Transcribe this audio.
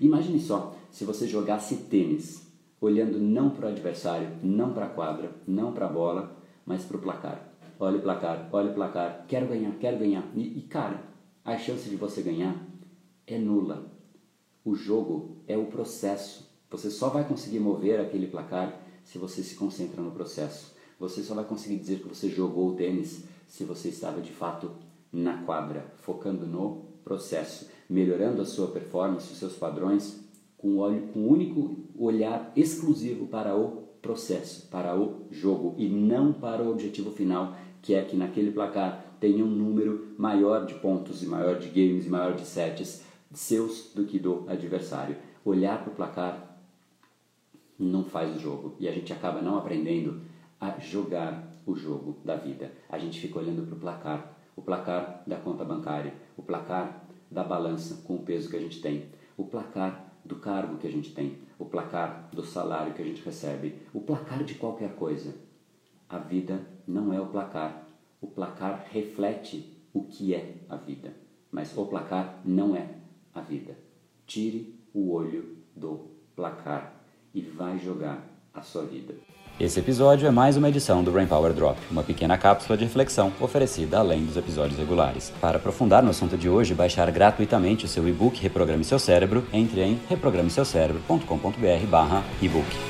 Imagine só se você jogasse tênis, olhando não para o adversário, não para a quadra, não para a bola, mas para o placar. Olha o placar, olha o placar, quero ganhar, quero ganhar. E, e cara, a chance de você ganhar é nula. O jogo é o processo. Você só vai conseguir mover aquele placar se você se concentra no processo. Você só vai conseguir dizer que você jogou o tênis se você estava de fato na quadra, focando no processo, melhorando a sua performance, os seus padrões, com um único olhar exclusivo para o processo, para o jogo e não para o objetivo final, que é que naquele placar tenha um número maior de pontos e maior de games e maior de sets seus do que do adversário. Olhar para o placar não faz o jogo e a gente acaba não aprendendo a jogar o jogo da vida. A gente fica olhando para o placar, o placar da conta bancária, o placar da balança com o peso que a gente tem, o placar do cargo que a gente tem, o placar do salário que a gente recebe, o placar de qualquer coisa. A vida não é o placar. O placar reflete o que é a vida, mas o placar não é a vida. Tire o olho do placar e vai jogar a sua vida. Esse episódio é mais uma edição do Brain Power Drop, uma pequena cápsula de reflexão oferecida além dos episódios regulares. Para aprofundar no assunto de hoje baixar gratuitamente o seu e-book Reprograme Seu Cérebro, entre em reprogrameseucerebro.com.br/ebook.